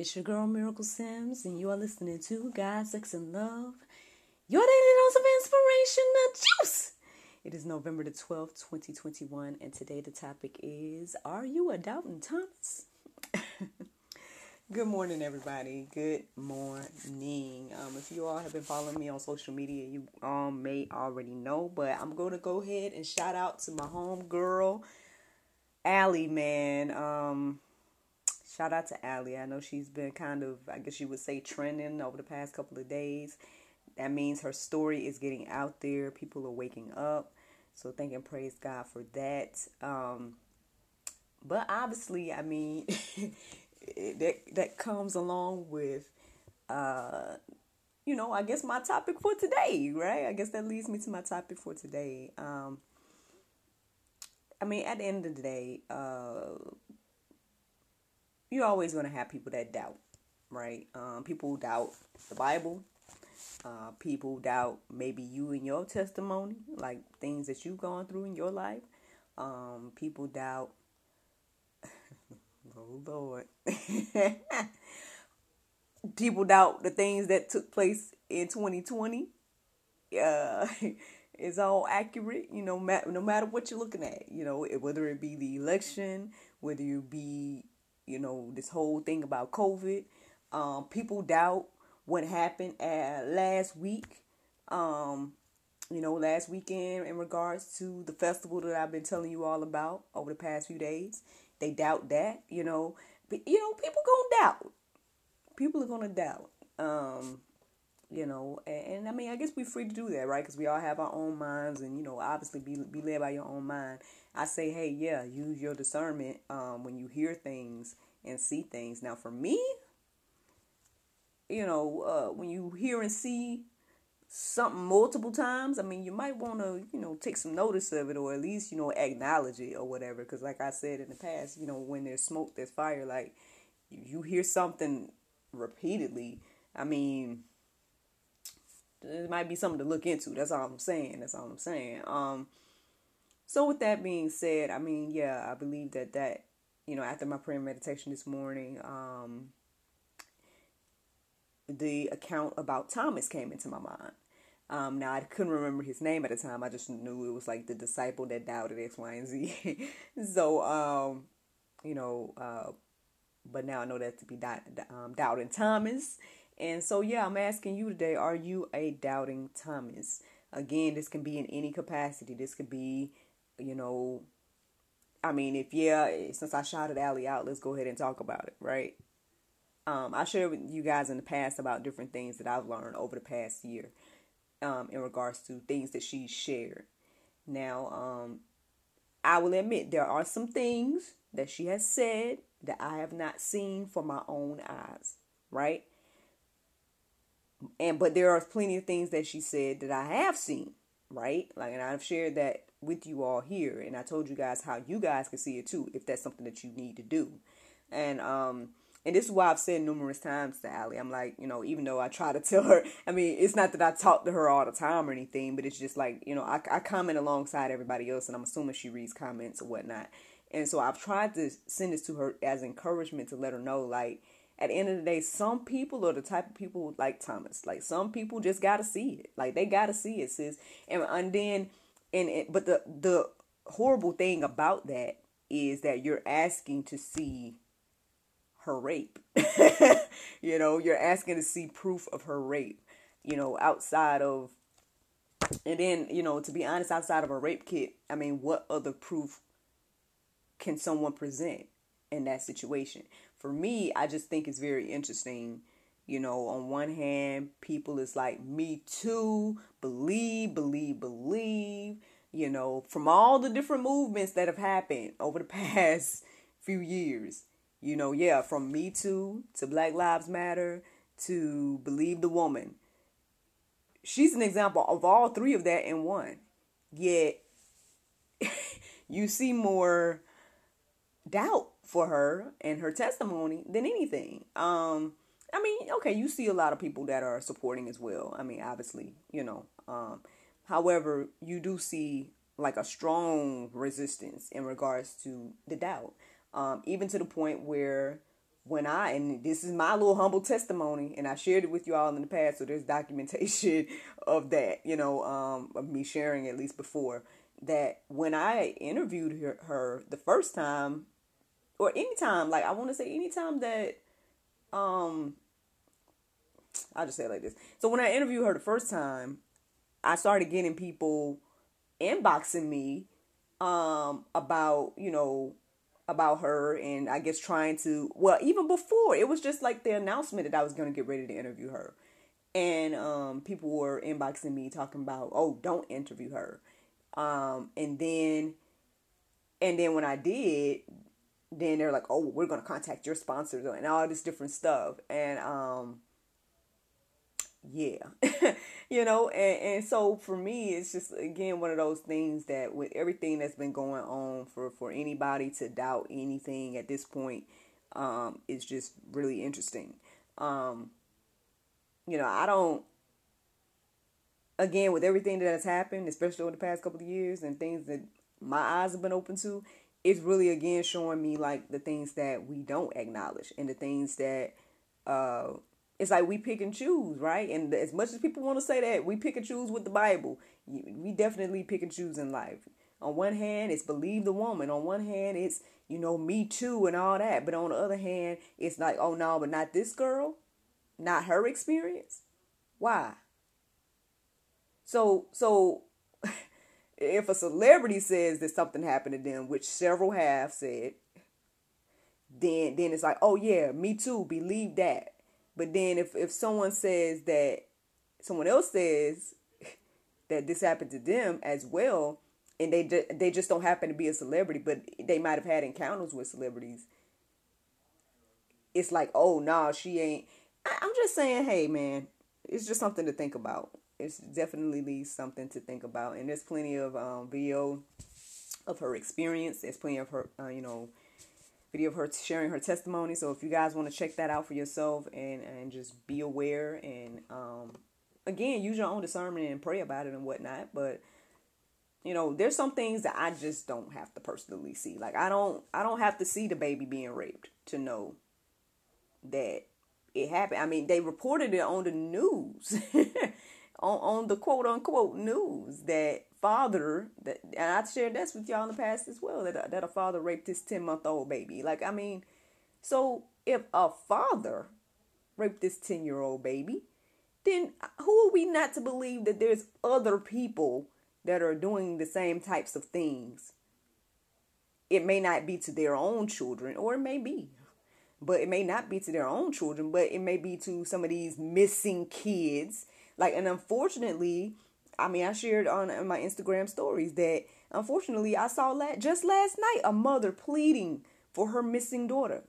It's your girl Miracle Sims, and you are listening to God, Sex, and Love, your daily dose of inspiration, the juice. It is November the 12th, 2021, and today the topic is Are you a doubting Thomas? Good morning, everybody. Good morning. Um, if you all have been following me on social media, you um may already know, but I'm going to go ahead and shout out to my home girl. Allie, man. Um, shout out to Allie. I know she's been kind of, I guess you would say, trending over the past couple of days. That means her story is getting out there. People are waking up. So thank and praise God for that. Um, but obviously, I mean, that that comes along with, uh, you know, I guess my topic for today, right? I guess that leads me to my topic for today. Um, I mean, at the end of the day, uh, you're always going to have people that doubt, right? Um, people doubt the Bible. Uh, people doubt maybe you and your testimony, like things that you've gone through in your life. Um, people doubt, oh Lord, people doubt the things that took place in 2020. Uh, is all accurate, you know, no matter what you're looking at, you know, whether it be the election, whether you be, you know, this whole thing about COVID. Um, people doubt what happened at last week, um, you know, last weekend in regards to the festival that I've been telling you all about over the past few days. They doubt that, you know, but, you know, people gonna doubt. People are gonna doubt. Um, you know and, and, i mean i guess we're free to do that right because we all have our own minds and you know obviously be, be led by your own mind i say hey yeah use your discernment um, when you hear things and see things now for me you know uh, when you hear and see something multiple times i mean you might want to you know take some notice of it or at least you know acknowledge it or whatever because like i said in the past you know when there's smoke there's fire like you hear something repeatedly i mean it might be something to look into. That's all I'm saying. That's all I'm saying. Um, so with that being said, I mean, yeah, I believe that that you know after my prayer and meditation this morning, um, the account about Thomas came into my mind. Um, now I couldn't remember his name at the time. I just knew it was like the disciple that doubted X, Y, and Z. so, um, you know, uh, but now I know that to be um, doubting Thomas. And so, yeah, I'm asking you today are you a doubting Thomas? Again, this can be in any capacity. This could be, you know, I mean, if yeah, since I shouted Allie out, let's go ahead and talk about it, right? Um, I shared with you guys in the past about different things that I've learned over the past year um, in regards to things that she shared. Now, um, I will admit there are some things that she has said that I have not seen for my own eyes, right? and but there are plenty of things that she said that I have seen, right? Like, and I've shared that with you all here, and I told you guys how you guys can see it too, if that's something that you need to do. And um, and this is why I've said numerous times to Allie, I'm like, you know, even though I try to tell her, I mean, it's not that I talk to her all the time or anything, but it's just like, you know, I, I comment alongside everybody else, and I'm assuming she reads comments or whatnot. And so I've tried to send this to her as encouragement to let her know, like, at the end of the day, some people are the type of people like Thomas. Like some people just gotta see it. Like they gotta see it, sis. And and then and it, but the the horrible thing about that is that you're asking to see her rape. you know, you're asking to see proof of her rape. You know, outside of and then, you know, to be honest, outside of a rape kit, I mean, what other proof can someone present in that situation? For me, I just think it's very interesting. You know, on one hand, people is like, me too, believe, believe, believe. You know, from all the different movements that have happened over the past few years. You know, yeah, from Me Too to Black Lives Matter to Believe the Woman she's an example of all three of that in one. Yet you see more doubt for her and her testimony than anything. Um, I mean, okay, you see a lot of people that are supporting as well. I mean, obviously, you know. Um, however, you do see like a strong resistance in regards to the doubt, um, even to the point where when I and this is my little humble testimony, and I shared it with you all in the past, so there's documentation of that, you know, um, of me sharing at least before that when I interviewed her, her the first time, or anytime, like I want to say anytime that, um, I'll just say it like this. So when I interviewed her the first time, I started getting people inboxing me um about you know about her and I guess trying to well even before it was just like the announcement that I was to get ready to interview her and um, people were inboxing me talking about oh don't interview her um, and then and then when I did then they're like oh we're going to contact your sponsors and all this different stuff. And um yeah. You know and, and so for me it's just again one of those things that with everything that's been going on for for anybody to doubt anything at this point um is just really interesting. Um you know i don't again with everything that has happened especially over the past couple of years and things that my eyes have been open to it's really again showing me like the things that we don't acknowledge and the things that uh it's like we pick and choose, right? And as much as people want to say that we pick and choose with the Bible, we definitely pick and choose in life. On one hand, it's believe the woman. On one hand, it's you know me too and all that. But on the other hand, it's like oh no, but not this girl, not her experience. Why? So so if a celebrity says that something happened to them, which several have said, then then it's like oh yeah, me too. Believe that but then if if someone says that someone else says that this happened to them as well, and they they just don't happen to be a celebrity, but they might have had encounters with celebrities. It's like, oh no, nah, she ain't. I'm just saying, hey man, it's just something to think about. It's definitely something to think about, and there's plenty of um, video of her experience. There's plenty of her, uh, you know, video of her sharing her testimony. So if you guys want to check that out for yourself and and just be aware and um, again use your own discernment and pray about it and whatnot. But you know, there's some things that I just don't have to personally see. Like I don't I don't have to see the baby being raped to know that it happened. I mean, they reported it on the news. on, on the quote unquote news that father that and I shared this with y'all in the past as well that that a father raped his 10 month old baby. Like I mean, so if a father raped this 10 year old baby, then who are we not to believe that there's other people that are doing the same types of things? It may not be to their own children, or it may be, but it may not be to their own children, but it may be to some of these missing kids. Like, and unfortunately, I mean, I shared on, my Instagram stories that unfortunately I saw la- just last night a mother pleading for her missing daughter.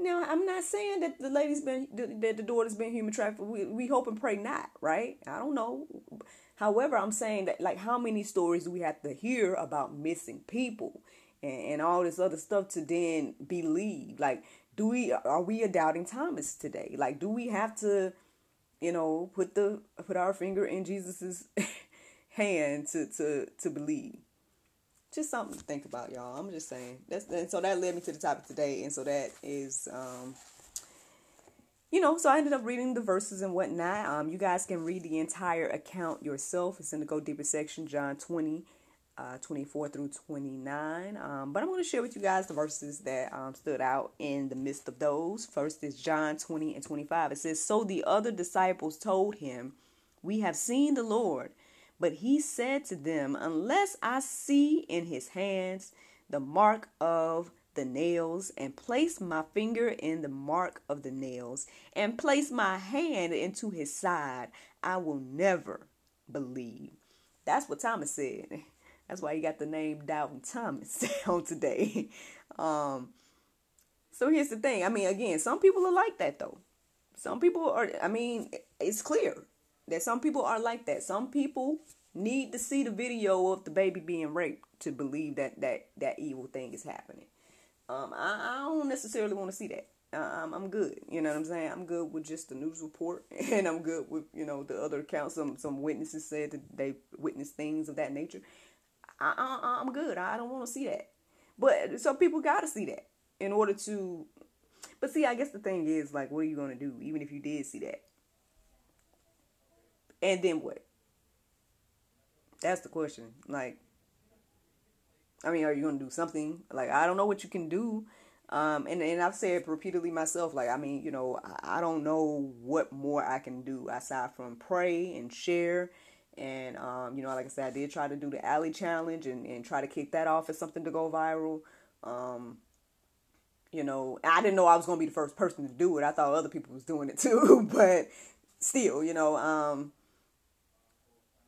Now, I'm not saying that the lady's been that the daughter's been human trafficked. We we hope and pray not, right? I don't know. However, I'm saying that like how many stories do we have to hear about missing people and, and all this other stuff to then believe? Like, do we are we a doubting Thomas today? Like, do we have to you know, put the put our finger in Jesus's hand to to to believe. just something to think about, y'all. I'm just saying. That's and so that led me to the topic today, and so that is, um, you know, so I ended up reading the verses and whatnot. Um, you guys can read the entire account yourself. It's in the Go Deeper section, John 20, uh, 24 through 29. Um, but I'm going to share with you guys the verses that um, stood out in the midst of those. First is John 20 and 25. It says, So the other disciples told him, We have seen the Lord. But he said to them, Unless I see in his hands the mark of the nails, and place my finger in the mark of the nails, and place my hand into his side, I will never believe. That's what Thomas said. That's why he got the name Doubting Thomas on today. Um, so here's the thing. I mean, again, some people are like that though. Some people are. I mean, it's clear that some people are like that. Some people need to see the video of the baby being raped to believe that that that evil thing is happening. Um, I, I don't necessarily want to see that. I'm, I'm good. You know what I'm saying? I'm good with just the news report, and I'm good with you know the other accounts. Some some witnesses said that they witnessed things of that nature. I, I I'm good. I don't want to see that. But some people got to see that in order to. But see, I guess the thing is like, what are you gonna do? Even if you did see that, and then what? That's the question. Like, I mean, are you gonna do something? Like, I don't know what you can do. Um, and, and I've said repeatedly myself, like, I mean, you know, I, I don't know what more I can do aside from pray and share. And, um, you know, like I said, I did try to do the Allie challenge and, and try to kick that off as something to go viral. Um, you know, I didn't know I was going to be the first person to do it. I thought other people was doing it too, but still, you know, um,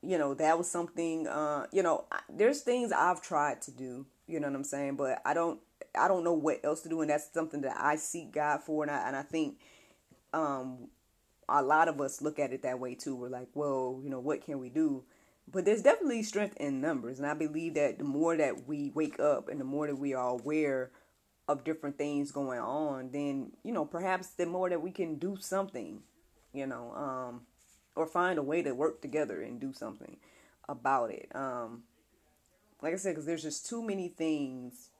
you know that was something uh you know there's things i've tried to do you know what i'm saying but i don't i don't know what else to do and that's something that i seek god for and i, and I think um a lot of us look at it that way too we're like well you know what can we do but there's definitely strength in numbers and i believe that the more that we wake up and the more that we are aware of different things going on then you know perhaps the more that we can do something you know um or find a way to work together and do something about it. Um, like I said, because there's just too many things,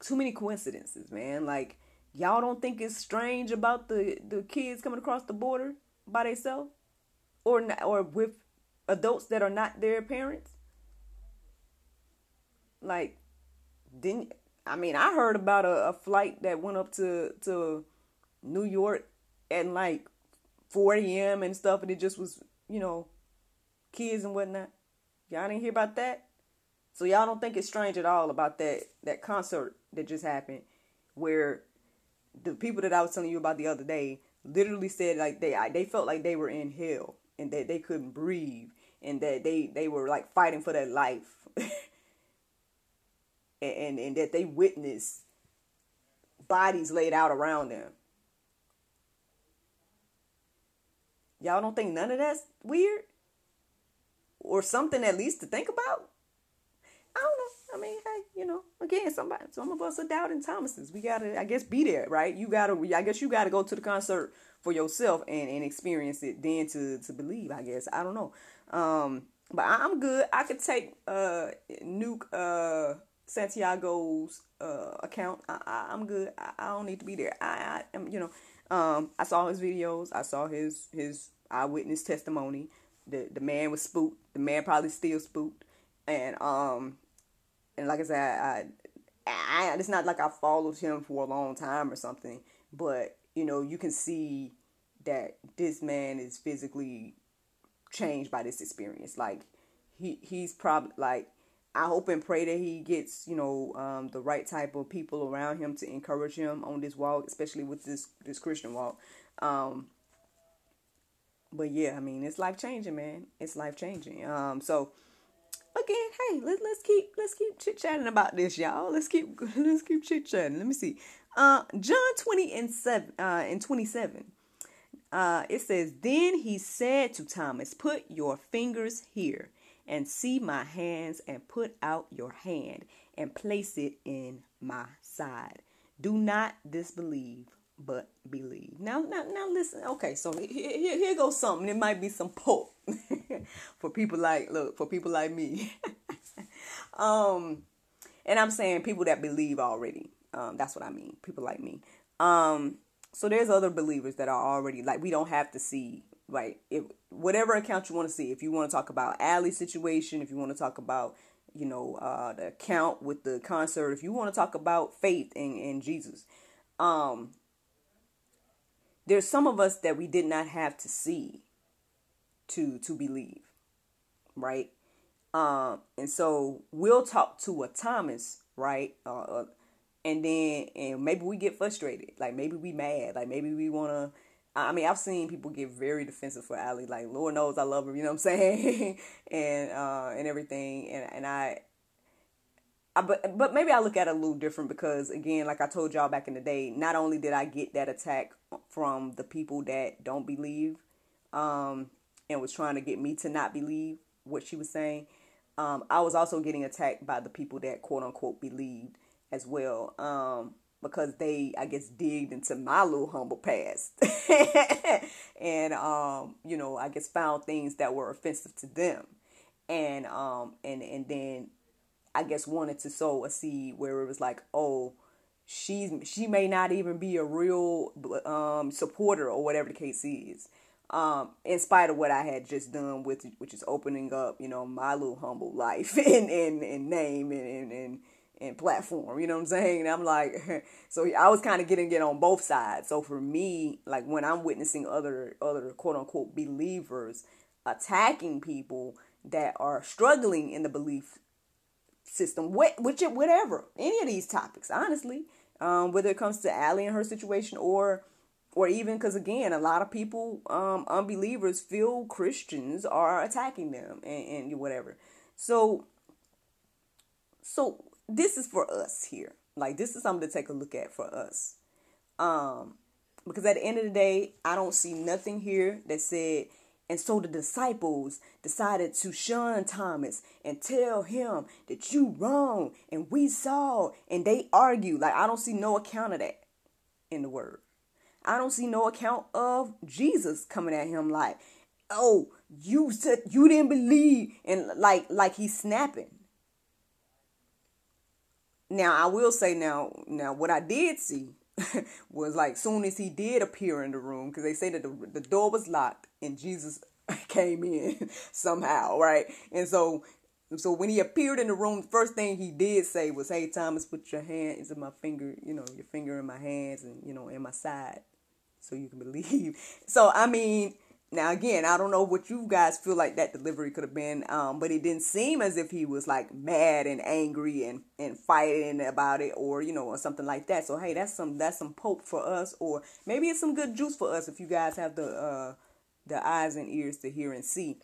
too many coincidences, man. Like y'all don't think it's strange about the the kids coming across the border by themselves, or not, or with adults that are not their parents. Like, didn't I mean I heard about a, a flight that went up to to New York at like 4 a.m. and stuff, and it just was, you know, kids and whatnot. Y'all didn't hear about that? So y'all don't think it's strange at all about that that concert that just happened, where the people that I was telling you about the other day literally said like they they felt like they were in hell and that they couldn't breathe and that they they were like fighting for their life, and, and and that they witnessed bodies laid out around them Y'all don't think none of that's weird? Or something at least to think about? I don't know. I mean, hey, you know, again, somebody, some of us are doubting Thomases. We gotta, I guess, be there, right? You gotta, I guess, you gotta go to the concert for yourself and, and experience it, then to to believe. I guess I don't know, um, but I, am good. I could take uh Nuke uh Santiago's uh account. I, I am good. I, I, don't need to be there. I, I am, you know, um, I saw his videos. I saw his his eyewitness testimony. The the man was spooked. The man probably still spooked. And um, and like I said, I, I, it's not like I followed him for a long time or something, but you know, you can see that this man is physically changed by this experience. Like he he's probably like I hope and pray that he gets, you know, um, the right type of people around him to encourage him on this walk, especially with this this Christian walk. Um, but yeah, I mean, it's life changing, man. It's life changing. Um, so again, hey, let let's keep let's keep chit chatting about this, y'all. Let's keep let's keep chit chatting. Let me see. Uh, John twenty and seven uh, and twenty seven. Uh, it says, Then he said to Thomas, Put your fingers here and see my hands and put out your hand and place it in my side. Do not disbelieve, but believe. Now, now, now listen. Okay, so here, here, goes something. It might be some poke for people like, look, for people like me. um, and I'm saying people that believe already. Um, that's what I mean. People like me. Um, so there's other believers that are already like we don't have to see right if whatever account you want to see. If you want to talk about Allie's situation, if you want to talk about you know uh, the account with the concert, if you want to talk about faith in in Jesus, um, there's some of us that we did not have to see to to believe, right? Um, and so we'll talk to a Thomas, right? Uh, uh, and then and maybe we get frustrated, like maybe we mad, like maybe we wanna. I mean, I've seen people get very defensive for Allie, like Lord knows I love her, you know what I'm saying, and uh, and everything, and and I. But but maybe I look at it a little different because again, like I told y'all back in the day, not only did I get that attack from the people that don't believe, um, and was trying to get me to not believe what she was saying, um, I was also getting attacked by the people that quote unquote believed as well. Um, because they, I guess, digged into my little humble past. and, um, you know, I guess found things that were offensive to them. And, um, and, and then I guess wanted to sow a seed where it was like, oh, she's, she may not even be a real, um, supporter or whatever the case is um, in spite of what I had just done with which is opening up, you know, my little humble life and and, and name and, and and platform. You know what I'm saying? And I'm like, so I was kind of getting it on both sides. So for me, like when I'm witnessing other other quote unquote believers attacking people that are struggling in the belief system, which whatever, any of these topics, honestly, um, whether it comes to Allie and her situation or or even because again a lot of people um, unbelievers feel christians are attacking them and, and whatever. So so this is for us here. Like this is something to take a look at for us. Um because at the end of the day i don't see nothing here that said and so the disciples decided to shun Thomas and tell him that you wrong and we saw and they argue. Like I don't see no account of that in the word. I don't see no account of Jesus coming at him like, "Oh, you said you didn't believe," and like like he's snapping. Now I will say now now what I did see was like soon as he did appear in the room because they say that the, the door was locked and Jesus came in somehow, right? And so so when he appeared in the room, the first thing he did say was, "Hey Thomas, put your hands in my finger, you know, your finger in my hands and you know in my side." so you can believe. So I mean, now again, I don't know what you guys feel like that delivery could have been, um, but it didn't seem as if he was like mad and angry and and fighting about it, or you know, or something like that. So hey, that's some that's some pope for us, or maybe it's some good juice for us if you guys have the uh, the eyes and ears to hear and see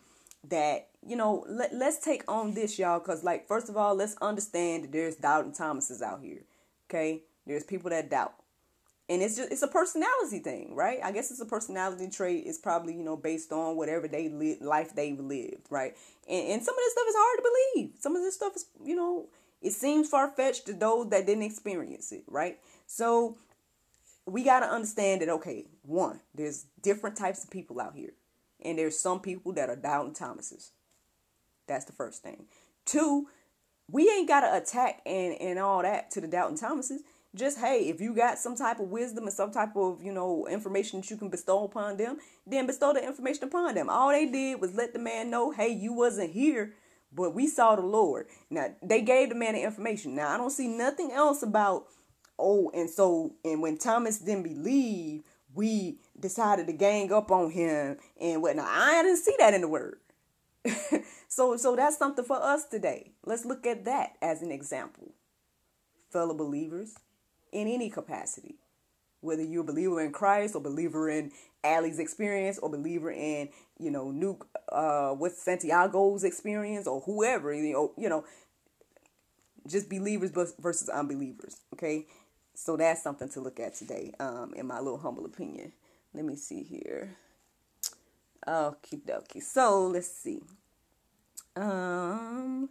that you know let, let's take on this y'all because like first of all let's understand that there's doubting thomases out here okay there's people that doubt and it's just it's a personality thing, right? I guess it's a personality trait. It's probably you know based on whatever they live life they've lived, right? And, and some of this stuff is hard to believe. Some of this stuff is you know it seems far fetched to those that didn't experience it, right? So we got to understand that okay, one, there's different types of people out here, and there's some people that are doubting Thomases. That's the first thing. Two, we ain't got to attack and and all that to the doubting Thomases just hey if you got some type of wisdom and some type of you know information that you can bestow upon them then bestow the information upon them all they did was let the man know hey you wasn't here but we saw the lord now they gave the man the information now i don't see nothing else about oh and so and when thomas didn't believe we decided to gang up on him and whatnot i didn't see that in the word so so that's something for us today let's look at that as an example fellow believers in any capacity. Whether you're a believer in Christ or believer in Allie's experience or believer in, you know, Nuke uh with Santiago's experience or whoever, you know, you know, just believers versus unbelievers. Okay. So that's something to look at today, um, in my little humble opinion. Let me see here. Okie dokie. So let's see. Um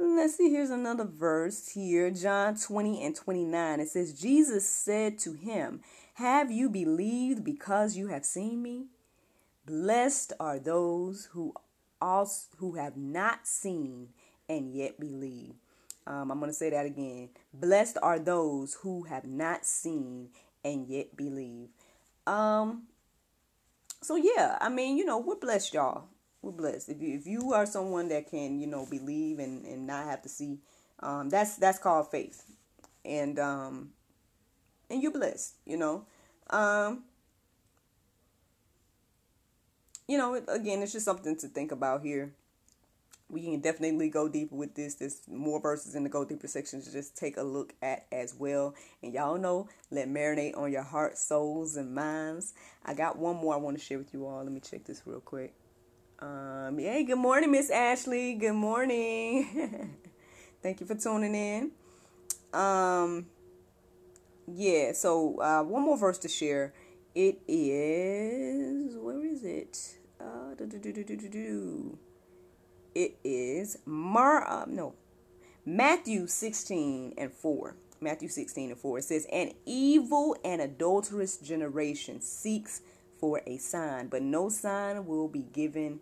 Let's see, here's another verse here, John 20 and 29. It says, Jesus said to him, Have you believed because you have seen me? Blessed are those who also who have not seen and yet believe. Um, I'm going to say that again. Blessed are those who have not seen and yet believe. Um, so yeah, I mean, you know, we're blessed, y'all. We're blessed. If you if you are someone that can, you know, believe and and not have to see, um, that's that's called faith, and um, and you're blessed. You know, um, you know, again, it's just something to think about here we can definitely go deeper with this. There's more verses in the go deeper section to just take a look at as well. And y'all know, let marinate on your heart, souls, and minds. I got one more I want to share with you all. Let me check this real quick. Um, good morning, Miss Ashley. Good morning. Thank you for tuning in. Um, yeah, so uh, one more verse to share. It is where is it? Uh, do, do, do, do, do, do it is Mar uh, no Matthew 16 and 4. Matthew 16 and 4. It says, An evil and adulterous generation seeks for a sign, but no sign will be given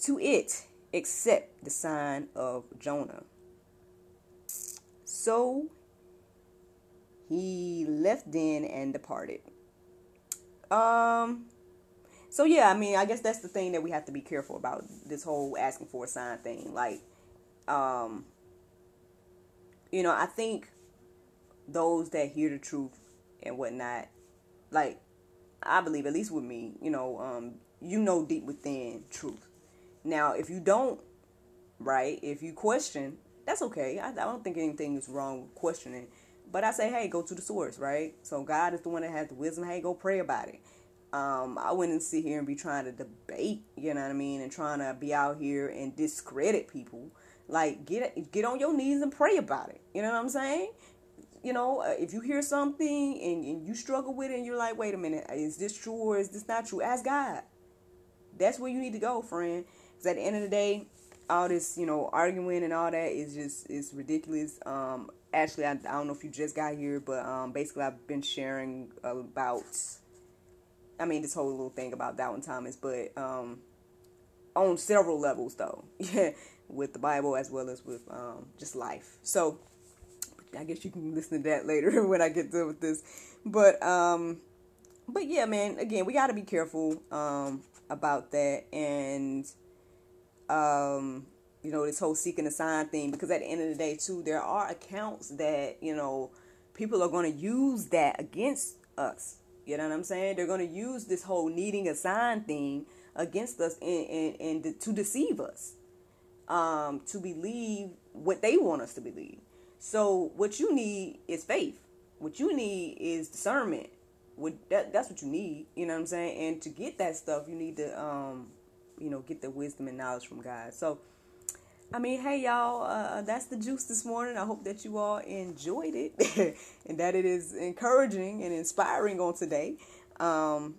to it except the sign of Jonah. So he left then and departed. Um so yeah, I mean, I guess that's the thing that we have to be careful about this whole asking for a sign thing. Like, um, you know, I think those that hear the truth and whatnot, like, I believe at least with me, you know, um, you know deep within truth. Now, if you don't, right, if you question, that's okay. I, I don't think anything is wrong with questioning. But I say, hey, go to the source, right? So God is the one that has the wisdom. Hey, go pray about it. Um, I wouldn't sit here and be trying to debate, you know what I mean, and trying to be out here and discredit people. Like get get on your knees and pray about it. You know what I'm saying? You know, uh, if you hear something and, and you struggle with it and you're like, wait a minute, is this true or is this not true? Ask God. That's where you need to go, friend. Because at the end of the day, all this, you know, arguing and all that is just is ridiculous. Um, actually, I, I don't know if you just got here, but um, basically, I've been sharing about I mean, this whole little thing about Doubting Thomas, but um, on several levels, though, with the Bible as well as with um, just life. So I guess you can listen to that later when I get done with this. But um, but yeah, man. Again, we got to be careful um, about that, and um, you know, this whole seeking a sign thing. Because at the end of the day, too, there are accounts that you know people are going to use that against us you know what I'm saying? They're going to use this whole needing a sign thing against us and, and, and to deceive us, um, to believe what they want us to believe. So what you need is faith. What you need is discernment. What that, that's what you need. You know what I'm saying? And to get that stuff, you need to, um, you know, get the wisdom and knowledge from God. So I mean, hey y'all, uh, that's the juice this morning. I hope that you all enjoyed it and that it is encouraging and inspiring on today. Um,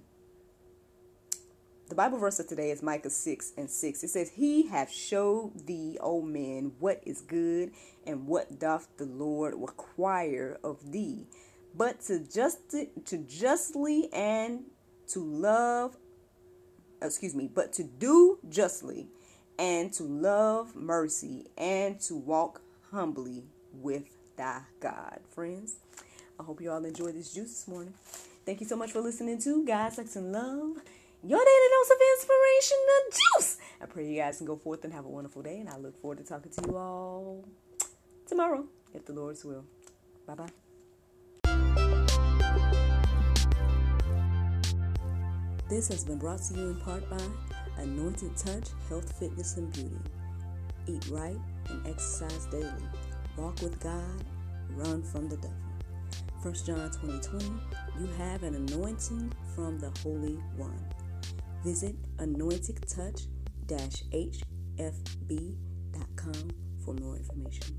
the Bible verse of today is Micah 6 and 6. It says, He hath showed thee, O man, what is good, and what doth the Lord require of thee, but to just to justly and to love, excuse me, but to do justly and to love mercy and to walk humbly with thy God. Friends, I hope you all enjoyed this juice this morning. Thank you so much for listening to God, Sex, and Love. Your daily dose of inspiration, the juice. I pray you guys can go forth and have a wonderful day, and I look forward to talking to you all tomorrow, if the Lord's will. Bye bye. This has been brought to you in part by Anointed Touch, Health, Fitness, and Beauty. Eat right and exercise daily. Walk with God, run from the devil. 1 John 2020, you have an anointing from the Holy One. Visit anointedtouch-hfb.com for more information.